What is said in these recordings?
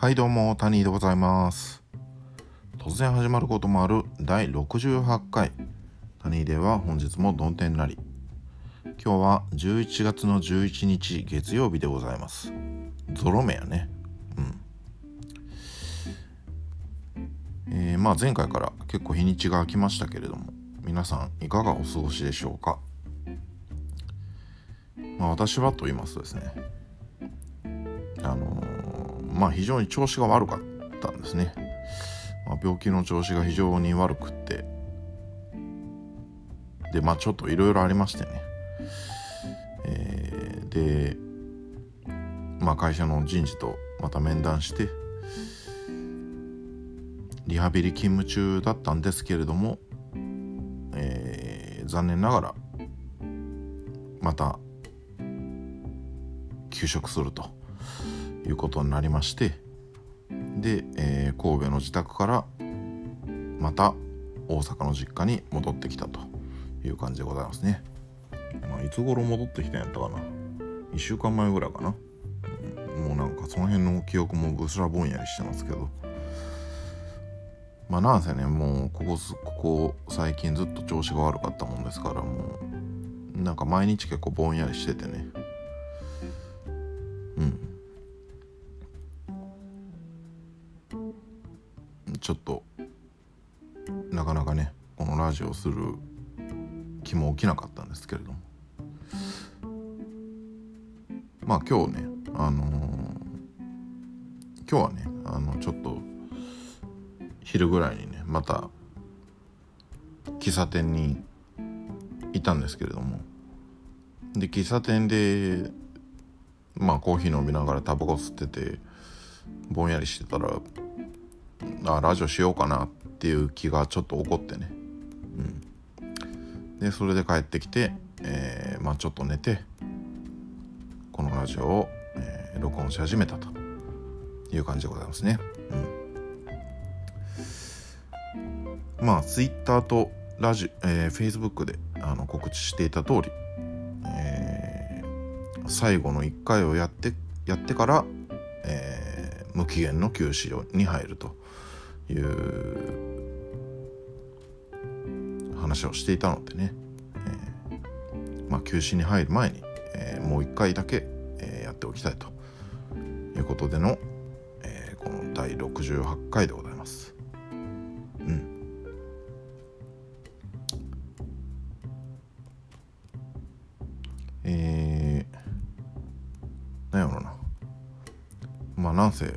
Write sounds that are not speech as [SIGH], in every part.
はいどうも、タニーでございます。突然始まることもある第68回。タニーでは本日も曇天なり。今日は11月の11日月曜日でございます。ゾロ目やね。うん。えー、まあ前回から結構日にちが空きましたけれども、皆さんいかがお過ごしでしょうか？まあ私はと言いますとですね、あのまあ非常に調子が悪かったんですね。まあ、病気の調子が非常に悪くって、で、まあちょっといろいろありましてね。えーで、まあ会社の人事とまた面談して、リハビリ勤務中だったんですけれども、えー残念ながら、また、休職すると。いうことになりましてで、えー神戸の自宅からまた大阪の実家に戻ってきたという感じでございますね、まあ、いつ頃戻ってきたんやったかな？1週間前ぐらいかな？もうなんかその辺の記憶もぶすらぼんやりしてますけど。まあなんせねもうここここ最近ずっと調子が悪かったもんですからもうなんか毎日結構ぼんやりしててね。うん。ちょっとなかなかねこのラジオをする気も起きなかったんですけれども。まあ今日ねあのー今日はねあのちょっと昼ぐらいにねまた喫茶店にいたんですけれども。で喫茶店でまあコーヒー飲みながらタバコ吸っててぼんやりしてたらあラジオしようかなっていう気がちょっと起こってね、うん、でそれで帰ってきて、えーまあちょっと寝てこのラジオを、えー録音し始めたという感じでございますね、うん、まあ Twitter とラジ、えー、Facebook であの告知していた通り、えー最後の1回をやってやってから、えー無期限の休止に入るという話をしていたのでね、えーまあ、休止に入る前に、えーもう一回だけ、えーやっておきたいということでの、えこの第68回でございます。せ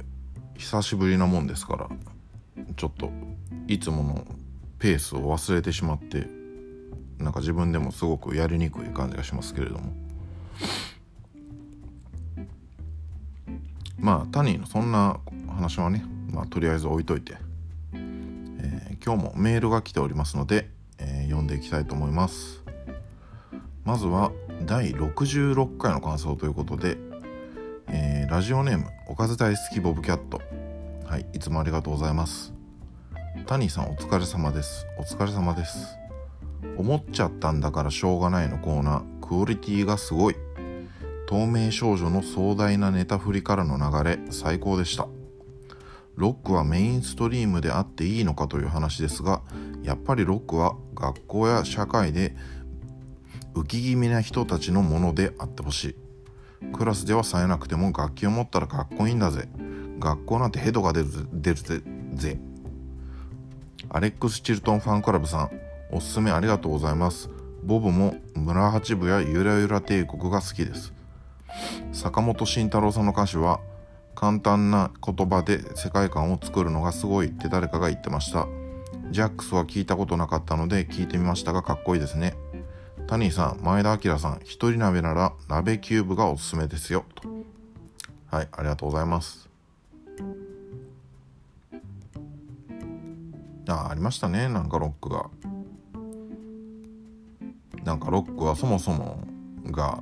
久しぶりなもんですからちょっといつものペースを忘れてしまってなんか自分でもすごくやりにくい感じがしますけれども。まあタニーのそんな話はねまあとりあえず置いといて、えー今日もメールが来ておりますので、えー読んでいきたいと思います。まずは第66回の感想ということでラジオネームおかず大好きボブキャット。はいいつもありがとうございます。タニーさんお疲れ様です。お疲れ様です。思っちゃったんだからしょうがないのコーナー。クオリティがすごい。透明少女の壮大なネタ振りからの流れ最高でした。ロックはメインストリームであっていいのかという話ですがやっぱりロックは学校や社会で浮き気味な人たちのものであってほしい。クラスでは冴えなくても楽器を持ったらかっこいいんだぜ。学校なんてヘドが出る出るぜぜ。アレックス・チルトンファンクラブさんおすすめありがとうございます。ボブも村八部やゆらゆら帝国が好きです。坂本慎太郎さんの歌詞は簡単な言葉で世界観を作るのがすごい。って誰かが言ってました。ジャックスは聞いたことなかったので聞いてみましたがかっこいいですね。タニーさん、前田明さん、一人鍋なら鍋キューブがおすすめですよ。とはい、ありがとうございます。あ、ありましたね、なんかロックが。なんかロックはそもそもが、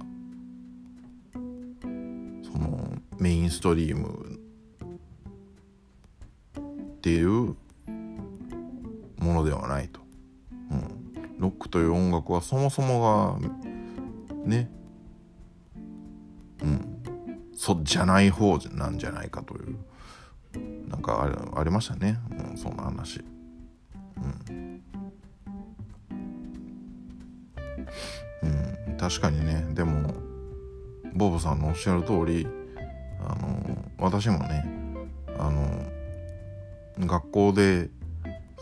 そのメインストリームっていうものではないと。ロックという音楽はそもそもがね。うん。そじゃない方なんじゃないかという。なんかありましたね、うん、そんな話。うん。うん確かにね。でもボブさんのおっしゃる通りあの私もねあの学校で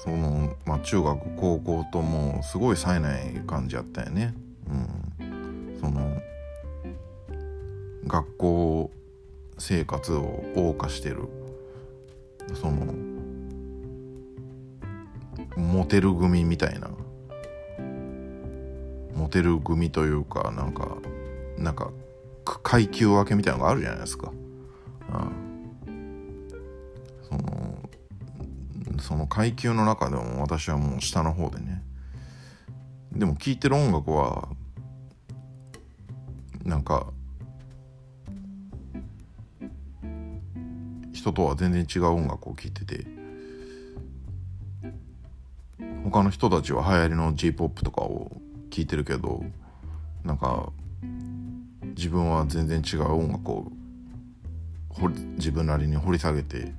その、まあ、中学高校ともすごい冴えない感じやったよね。うん、その学校生活を謳歌してるそのモテる組みたいなモテる組というかなんかなんか階級分けみたいなのがあるじゃないですか。階級の中でも私はもう下の方でね。でも聴いてる音楽はなんか人とは全然違う音楽を聴いてて他の人たちは流行りの j p o p とかを聴いてるけどなんか自分は全然違う音楽を自分なりに掘り下げて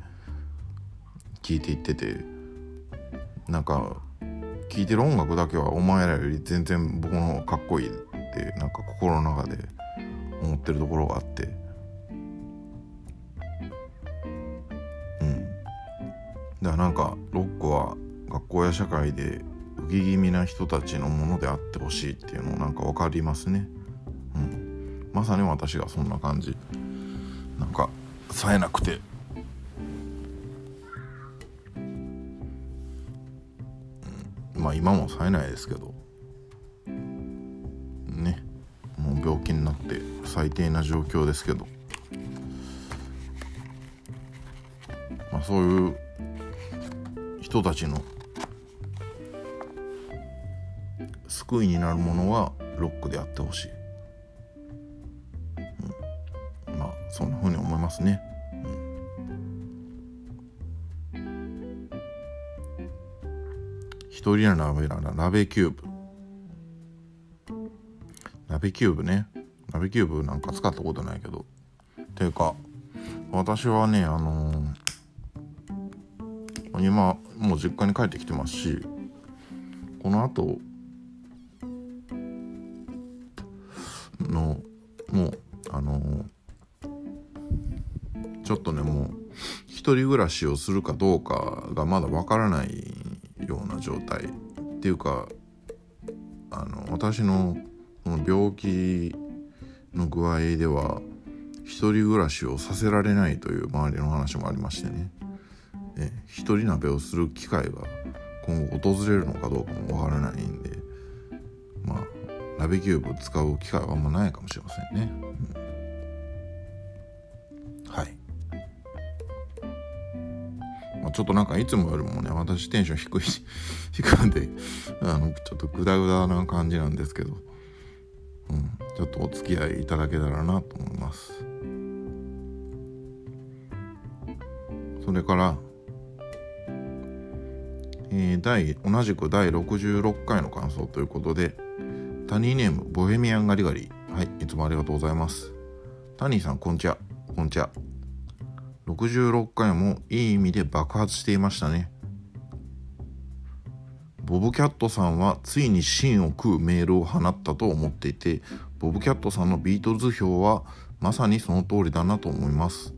聴いていっててなんか聴いてる音楽だけはお前らより全然僕の方がかっこいいってなんか心の中で思ってるところがあって。うん。だからなんかロックは学校や社会で受け気味な人たちのものであってほしいっていうのなんか分かりますね。うん。まさに私がそんな感じ。なんか冴えなくて。あ今も冴えないですけど。ね。もう病気になって最低な状況ですけど。まあそういう人たちの救いになるものはロックであってほしい、うん、まあそんなふうに思いますね。一人の鍋な。鍋キューブ。鍋キューブね。鍋キューブなんか使ったことないけど。ていうか私はねあのー、今もう実家に帰ってきてますしこの後のもうあのー、ちょっとねもう一人暮らしをするかどうかがまだわからない状態っていうかあの私のこの病気の具合では一人暮らしをさせられないという周りの話もありましてね一人鍋をする機会が今後訪れるのかどうかもわからないんでまあ鍋キューブ使う機会はあんまないかもしれませんね。ちょっとなんかいつもよりもね私テンション低い [LAUGHS] 低いんであのちょっとグダグダな感じなんですけど、うん、ちょっとお付き合いいただけたらなと思います。それから、えー、第同じく第66回の感想ということでタニーネームボヘミアンガリガリ。はいいつもありがとうございます。タニーさんこんちは。こんちは。66回もいい意味で爆発していましたね。ボブキャットさんはついに芯を食うメールを放ったと思っていてボブキャットさんのビートルズ票はまさにその通りだなと思います。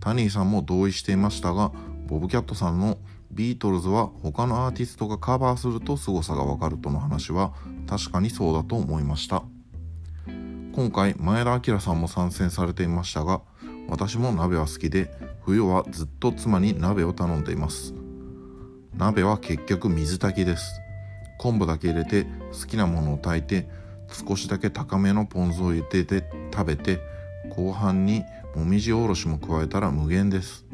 タニーさんも同意していましたがボブキャットさんのビートルズは他のアーティストがカバーすると凄さがわかるとの話は確かにそうだと思いました。今回前田明さんも参戦されていましたが私も鍋は好きで冬はずっと妻に鍋を頼んでいます。鍋は結局水炊きです。昆布だけ入れて好きなものを炊いて少しだけ高めのポン酢を入れて食べて後半にもみじおろしも加えたら無限です。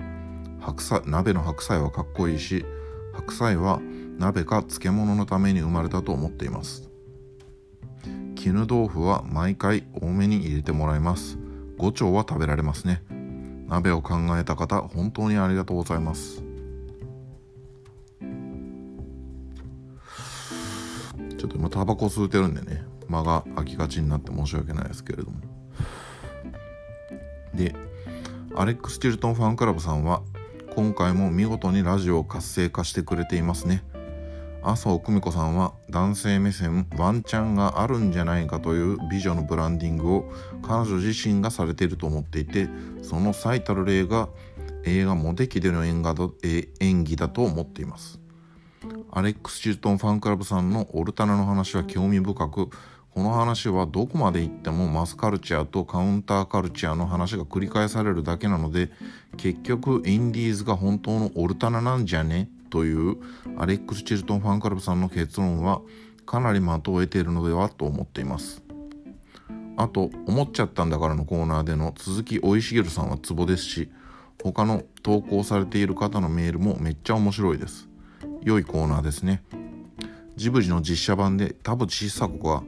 白菜鍋の白菜はかっこいいし白菜は鍋か漬物のために生まれたと思っています。絹豆腐は毎回多めに入れてもらいます。5丁は食べられますね。鍋を考えた方本当にありがとうございます。ちょっと今タバコ吸うてるんでね間が空きがちになって申し訳ないですけれども。でアレックス・ティルトンファンクラブさんは今回も見事にラジオを活性化してくれていますね。麻生久美子さんは男性目線ワンチャンがあるんじゃないかという美女のブランディングを彼女自身がされていると思っていてその最たる例が映画「モテキ」での演技だと思っています。アレックス・チルトンファンクラブさんのオルタナの話は興味深くこの話はどこまで行ってもマスカルチャーとカウンターカルチャーの話が繰り返されるだけなので結局インディーズが本当のオルタナなんじゃね？というアレックス・チルトンファンクラブさんの結論はかなり的を得ているのではと思っています。あと「思っちゃったんだから」のコーナーでの鈴木おいしげるさんはツボですし他の投稿されている方のメールもめっちゃ面白いです。良いコーナーですね。ジブリの実写版で田淵久子が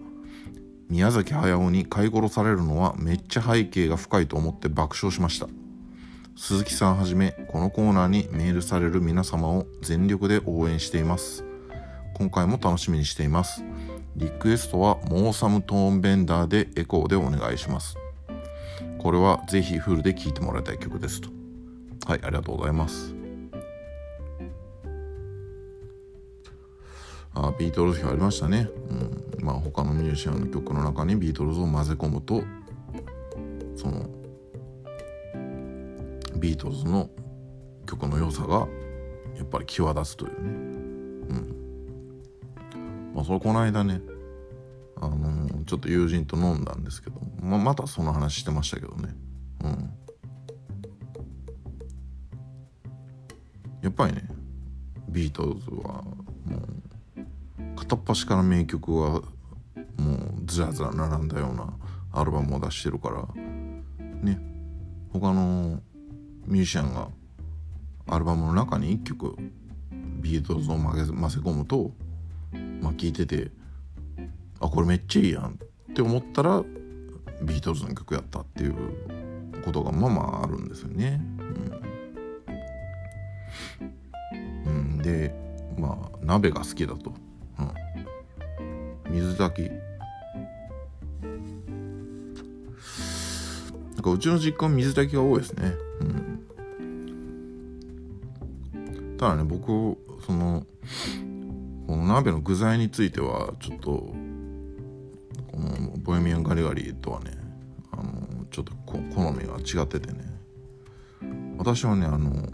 宮崎駿に飼い殺されるのはめっちゃ背景が深いと思って爆笑しました。鈴木さんはじめこのコーナーにメールされる皆様を全力で応援しています。今回も楽しみにしています。リクエストは MO'SOME TONEBENDER でエコーでお願いします。これはぜひフルで聴いてもらいたい曲ですと。はいありがとうございます。あビートルズ表ありましたね、うん、まあ他のミュージシャンの曲の中にビートルズを混ぜ込むとそのビートルズの曲の良さがやっぱり際立つというね。うん。まあそれこの間ねあのー、ちょっと友人と飲んだんですけど、まあ、またその話してましたけどね。うん。やっぱりねビートルズはもう片っ端から名曲はもうずらずら並んだようなアルバムを出してるからね。他のミュージシャンがアルバムの中に1曲ビートルズを混ぜ込むとまあ聴いててあこれめっちゃいいやんって思ったらビートルズの曲やったっていうことがまあまああるんですよね。うん、うん、でまあ鍋が好きだと。うん。水炊き。なんかうちの実家は水炊きが多いですね。ただね僕そのこの鍋の具材についてはちょっとこのボヘミアンガリガリとはねあのちょっと好みが違っててね。私はねあの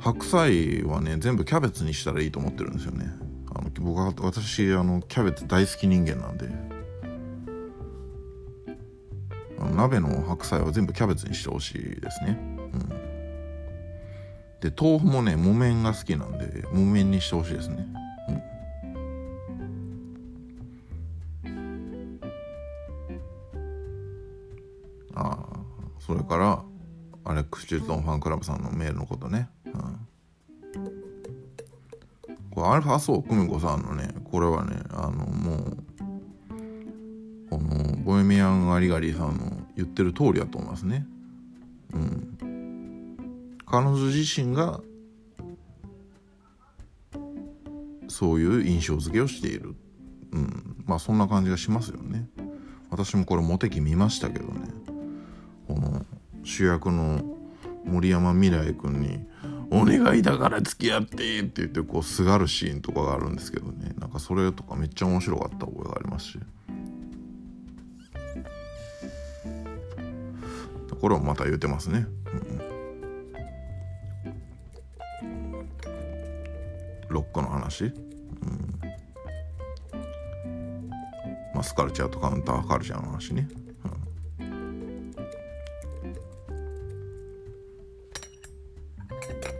白菜はね全部キャベツにしたらいいと思ってるんですよね。あの僕は私あのキャベツ大好き人間なんで。鍋の白菜は全部キャベツにしてほしいですね。うん。で豆腐もね木綿が好きなんで木綿にしてほしいですね。うん。ああそれからアレックス・チュートンファンクラブさんのメールのことね、うん。これアルファソー久美子さんのねこれはねあのもうこのボヘミアン・ガリガリさんの言ってる通りだと思いますね。彼女自身がそういう印象付けをしている。うん。まあそんな感じがしますよね。私もこれモテ期見ましたけどね。この主役の森山未来君にお願いだから付き合ってって言ってこうすがるシーンとかがあるんですけどね。なんかそれとかめっちゃ面白かった覚えがありますし。これもまた言うてますね、うん、ロックの話、うん、マスカルチャーとカウンターカルチャーの話ね。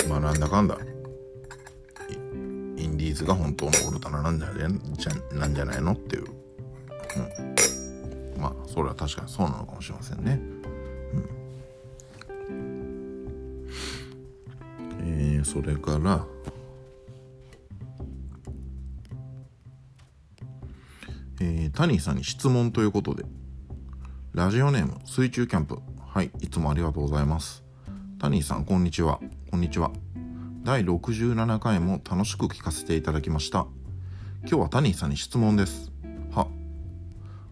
まあなんだかんだ。インディーズが本当のオルタナなんじゃなんじゃないのっていう、うん、まあそれは確かにそうなのかもしれませんね。うん、えー、それからえー、タニーさんに質問ということで。ラジオネーム水中キャンプ。はいいつもありがとうございます。タニーさんこんにちは。こんにちは。第67回も楽しく聞かせていただきました。今日はタニーさんに質問です。は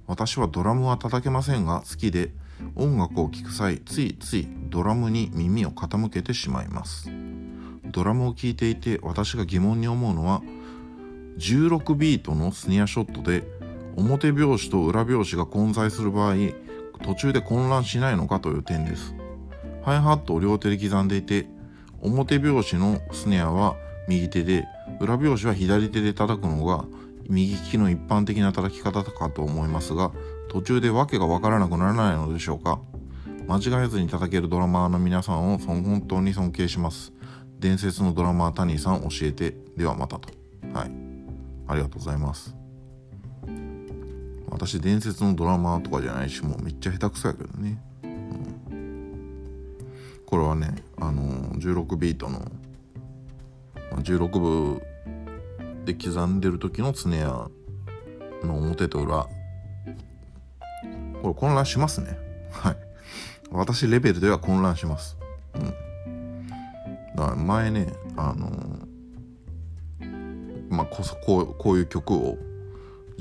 私はドラムは叩けませんが好きで音楽を聴く際ついついドラムに耳を傾けてしまいます。ドラムを聴いていて私が疑問に思うのは16ビートのスネアショットで表拍子と裏拍子が混在する場合途中で混乱しないのかという点です。ハイハットを両手で刻んでいて表拍子のスネアは右手で裏拍子は左手で叩くのが右利きの一般的な叩き方かと思いますが途中で訳が分からなくならないのでしょうか。間違えずに叩けるドラマーの皆さんを本当に尊敬します。伝説のドラマータニーさん教えて。ではまたと。はい。ありがとうございます。私伝説のドラマとかじゃないしもうめっちゃ下手くそやけどね、うん、これはねあの16ビートの16部で刻んでる時のスネアの表と裏。これ混乱しますね。はい。私レベルでは混乱します。うん。だから前ねあのまあこそこうこういう曲を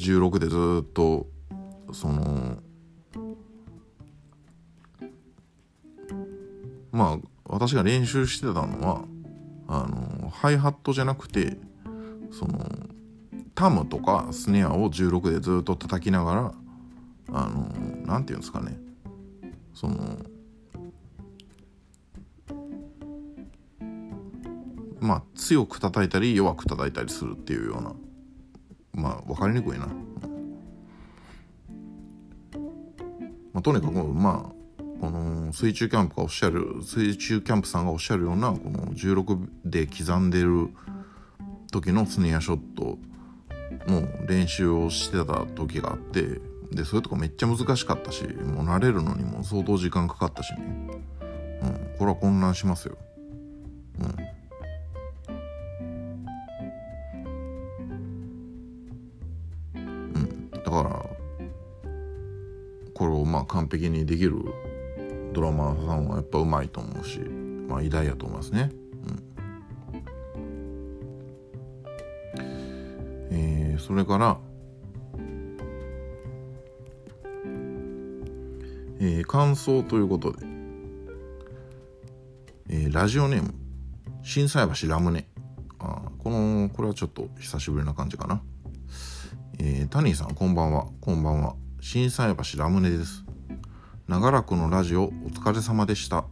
16でずっとそのまあ私が練習してたのはあのハイハットじゃなくてそのタムとかスネアを16でずっと叩きながらあの何て言うんですかね。そのまあ強く叩いたり弱く叩いたりするっていうようなまあ分かりにくいな、まあ、とにかくまあこの水中キャンプがおっしゃる水中キャンプさんがおっしゃるようなこの16で刻んでる時のスネアショットの練習をしてた時があってでそういうとこめっちゃ難しかったしもう慣れるのにも相当時間かかったしね、うん、これは混乱しますよ。うん。だからこれをまあ完璧にできるドラマーさんはやっぱうまいと思うしまあ偉大やと思いますね。えー、それから、えー、感想ということで、えー、ラジオネーム心斎橋ラムネ。あこのこれはちょっと久しぶりな感じかな、タニーさんこんばんは。こんばんは。心斎橋ラムネです。長らくのラジオお疲れ様でした。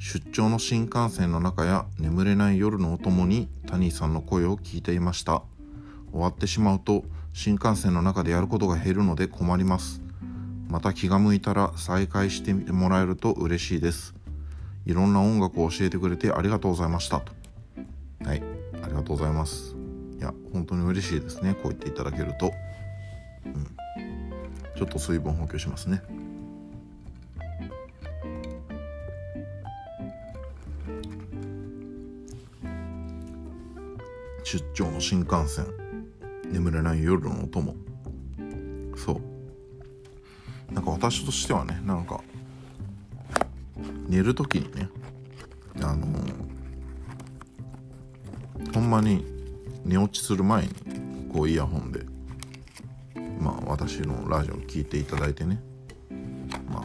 出張の新幹線の中や眠れない夜のお供にタニーさんの声を聞いていました。終わってしまうと新幹線の中でやることが減るので困ります。また気が向いたら再開してみてもらえると嬉しいです。いろんな音楽を教えてくれてありがとうございました。と。はいありがとうございます。いや本当に嬉しいですね。こう言っていただけると。うん。ちょっと水分補給しますね。出張の新幹線。眠れない夜のお供そう。なんか私としてはねなんか寝る時にねあのー、ほんまに寝落ちする前にこうイヤホンでまあ私のラジオを聴いていただいてね。まあ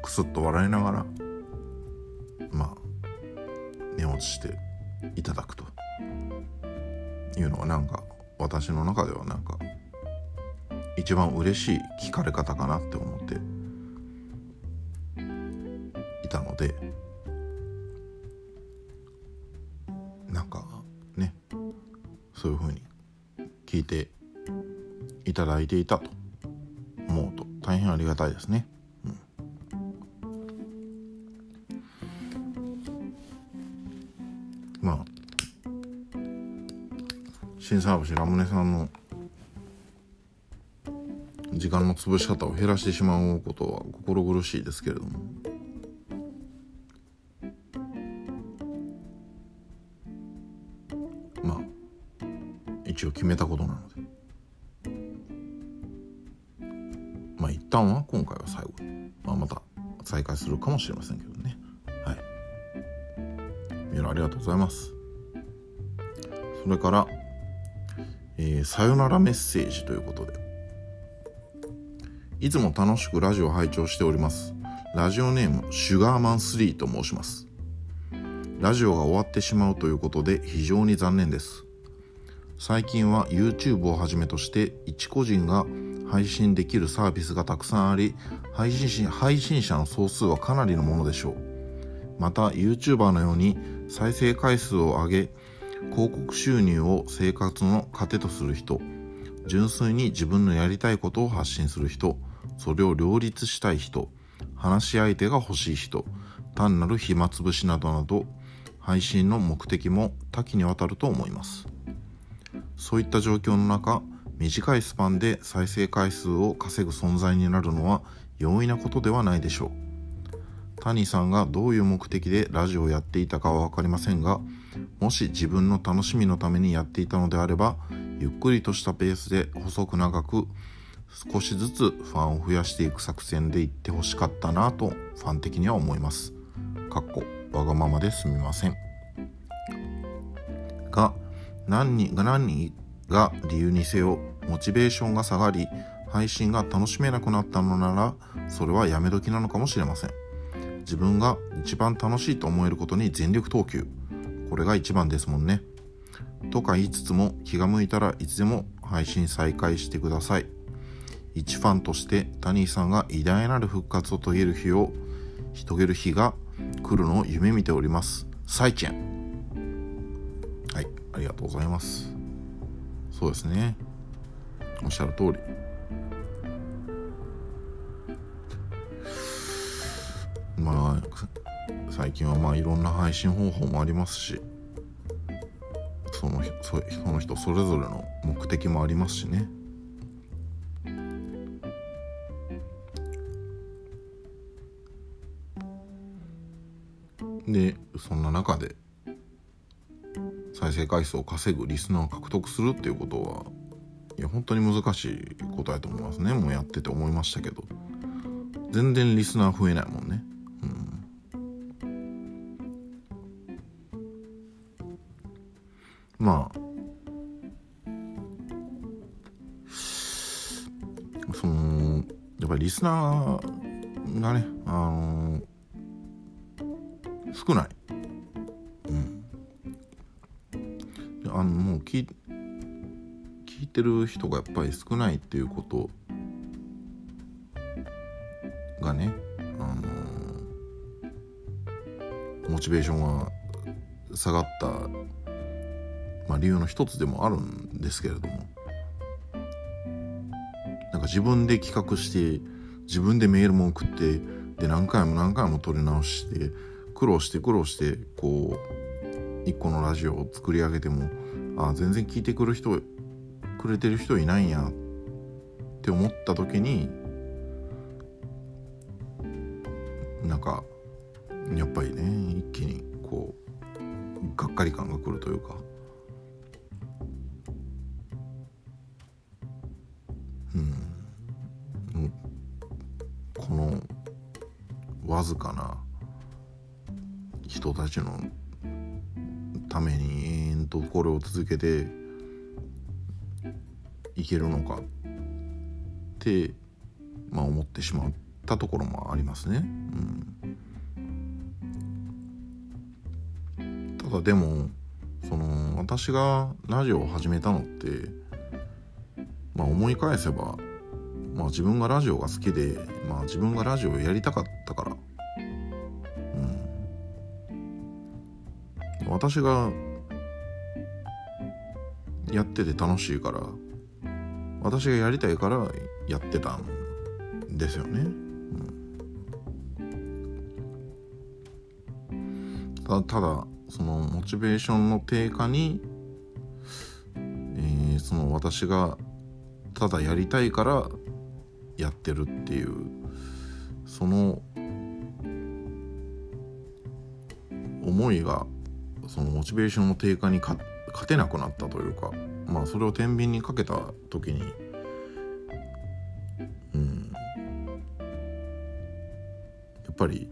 くすっと笑いながらまあ寝落ちしていただくと。いうのはなんか私の中ではなんか一番嬉しい聞かれ方かなって思っていたのでていただいていたと。思うと。大変ありがたいですね。まあ新沢橋ラムネさんの時間の潰し方を減らしてしまうことは心苦しいですけれども。一応決めたことなので。まあ一旦は今回は最後、まあ、また再開するかもしれませんけどね。はい。皆ありがとうございます。それからえー、さよならメッセージということで、いつも楽しくラジオを拝聴しております。ラジオネームシュガーマン3と申します。ラジオが終わってしまうということで非常に残念です。最近は YouTube をはじめとして一個人が配信できるサービスがたくさんあり配信配信者の総数はかなりのものでしょう。また YouTuber のように再生回数を上げ広告収入を生活の糧とする人純粋に自分のやりたいことを発信する人それを両立したい人話し相手が欲しい人単なる暇つぶしなどなど配信の目的も多岐にわたると思います。そういった状況の中短いスパンで再生回数を稼ぐ存在になるのは容易なことではないでしょう谷さんがどういう目的でラジオをやっていたかは分かりませんがもし自分の楽しみのためにやっていたのであればゆっくりとしたペースで細く長く少しずつファンを増やしていく作戦でいってほしかったなとファン的には思います。かっこわがままですみません。が何人が何人が理由にせよモチベーションが下がり配信が楽しめなくなったのならそれはやめ時なのかもしれません。自分が一番楽しいと思えることに全力投球。これが一番ですもんね。とか言いつつも気が向いたらいつでも配信再開してください。一ファンとしてタニーさんが偉大なる復活を遂げる日を遂げる日が来るのを夢見ております。サイチェンはいありがとうございます。そうですね。おっしゃる通り。まあ最近はまあいろんな配信方法もありますしそのその人それぞれの目的もありますしね。でそんな中で再生回数を稼ぐリスナーを獲得するっていうことはいや本当に難しいことやと思いますね。もうやってて思いましたけど。全然リスナー増えないもんね。まあそのやっぱりリスナーがねあのー、少ない。聞聞いてる人がやっぱり少ないっていうことがねあのー、モチベーションが下がったまあ、理由の一つでもあるんですけれども。なんか自分で企画して自分でメールも送ってで何回も何回も撮り直して苦労して苦労してこう一個のラジオを作り上げてもあ全然聞いてくる人くれてる人いないんやって思った時になんかやっぱりね一気にこうがっかり感がくるというか。わずかな人たちのためにとこれを続けていけるのかってまあ思ってしまったところもありますね。うん、ただでもその私がラジオを始めたのってまあ思い返せばまあ自分がラジオが好きでまあ自分がラジオをやりたかったから。私がやってて楽しいから私がやりたいからやってたんですよね。うん、たただそのモチベーションの低下に、えー、その私がただやりたいからやってるっていうその思いがそのモチベーションの低下に勝勝てなくなったというかまあそれを天秤にかけた時にうんやっぱり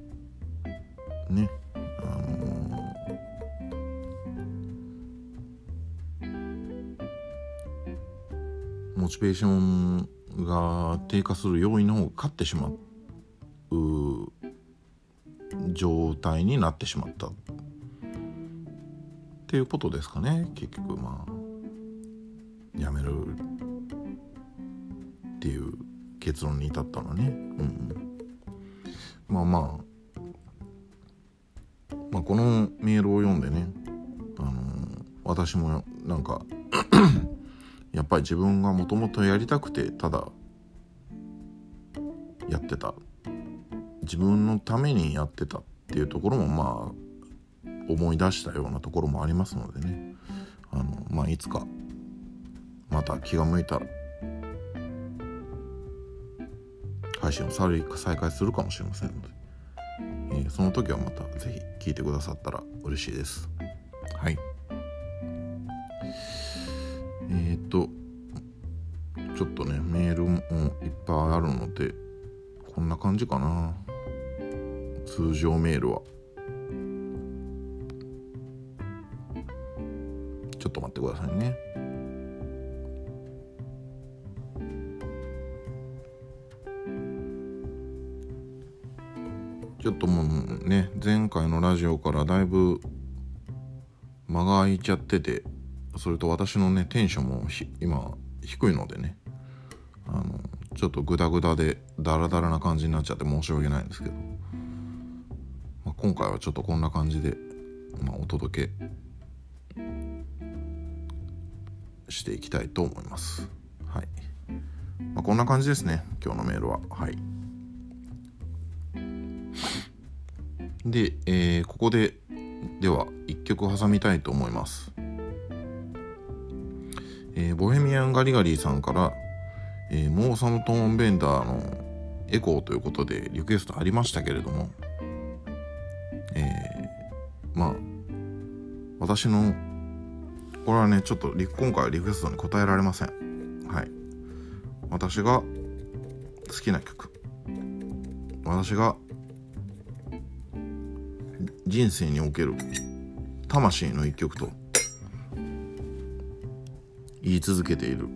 ねあの、モチベーションが低下する要因の方が勝ってしまう状態になってしまった。っていうことですかね結局まあやめるっていう結論に至ったのね、うん、まあまあまあこのメールを読んでねあの私もなんか [CLEARS THROAT] やっぱり自分がもともとやりたくてただやってた。自分のためにやってたっていうところもまあ思い出したようなところもありますのでね。あのまあいつかまた気が向いたら配信を再開するかもしれませんので、えー、その時はまた是非聞いてくださったら嬉しいです。はい。えー、っとちょっとねメールもいっぱいあるのでこんな感じかな。通常メールは。ちょっと待ってくださいね。ちょっともうね前回のラジオからだいぶ間が空いちゃっててそれと私のねテンションも今低いのでねあのちょっとグダグダでダラダラな感じになっちゃって申し訳ないんですけどまあ今回はちょっとこんな感じで、まあ、お届けたいと思います。はい。まあ、こんな感じですね、今日のメールは。はい。で、えー、ここで、では、一曲挟みたいと思います。えー、ボヘミアンガリガリーさんから、えー、モーサムトーンベンダーのエコーということでリクエストありましたけれども、えー、まあ私のこれはねちょっと今回はリクエストに答えられません。はい。私が好きな曲。私が人生における魂の一曲と言い続けている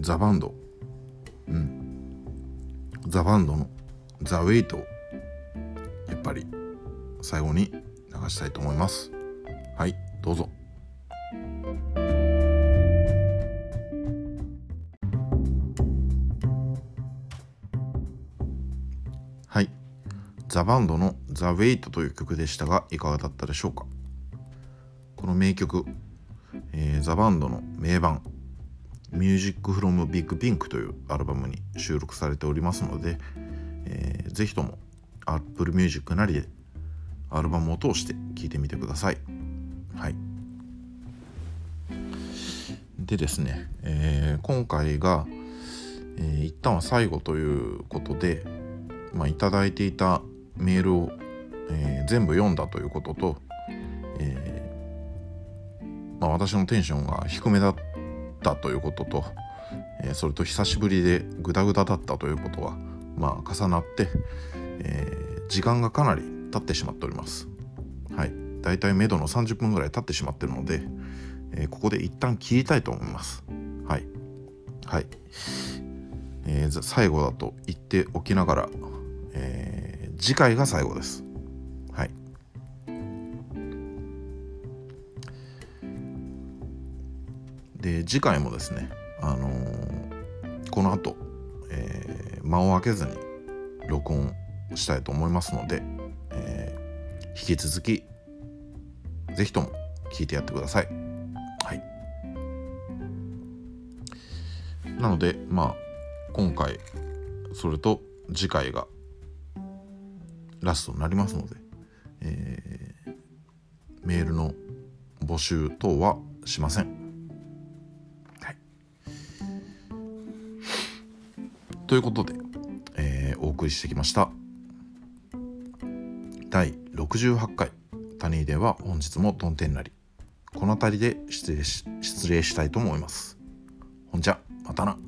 ザ・バンド。うん。ザ・バンドのザ・ウェイトやっぱり最後に流したいと思います。はいどうぞ。はい。ザ・バンドの「ザ・ウェイトという曲でしたがいかがだったでしょうか？この名曲、えー、ザ・バンドの名盤「ミュージック・フロム・ビッグ・ピンク」というアルバムに収録されておりますので、えー、ぜひとも Apple Music なりでアルバムを通して聴いてみてください。はい。でですね、えー、今回が、えー、一旦は最後ということで、まあ、いただいていたメールを、えー、全部読んだということと、えーまあ、私のテンションが低めだったということと、え、それと久しぶりでグダグダだったということは、まあ、重なって、え、時間がかなり経ってしまっております。はい、だいたい目処の30分ぐらい経ってしまってるので、えー、ここで一旦切りたいと思います。はい、はいえー、最後だと言っておきながら、えー、次回が最後です。はい。で次回もですね、あのー、この後えー、間を空けずに録音したいと思いますので、えー、引き続き是非とも聞いてやってください。はい、なのでまあ今回それと次回がラストになりますので、えー、メールの募集等はしません。ということで、えー、お送りしてきました第68回谷では本日もどん天なり。この辺りで失礼し失礼したいと思います。ほんじゃまたな。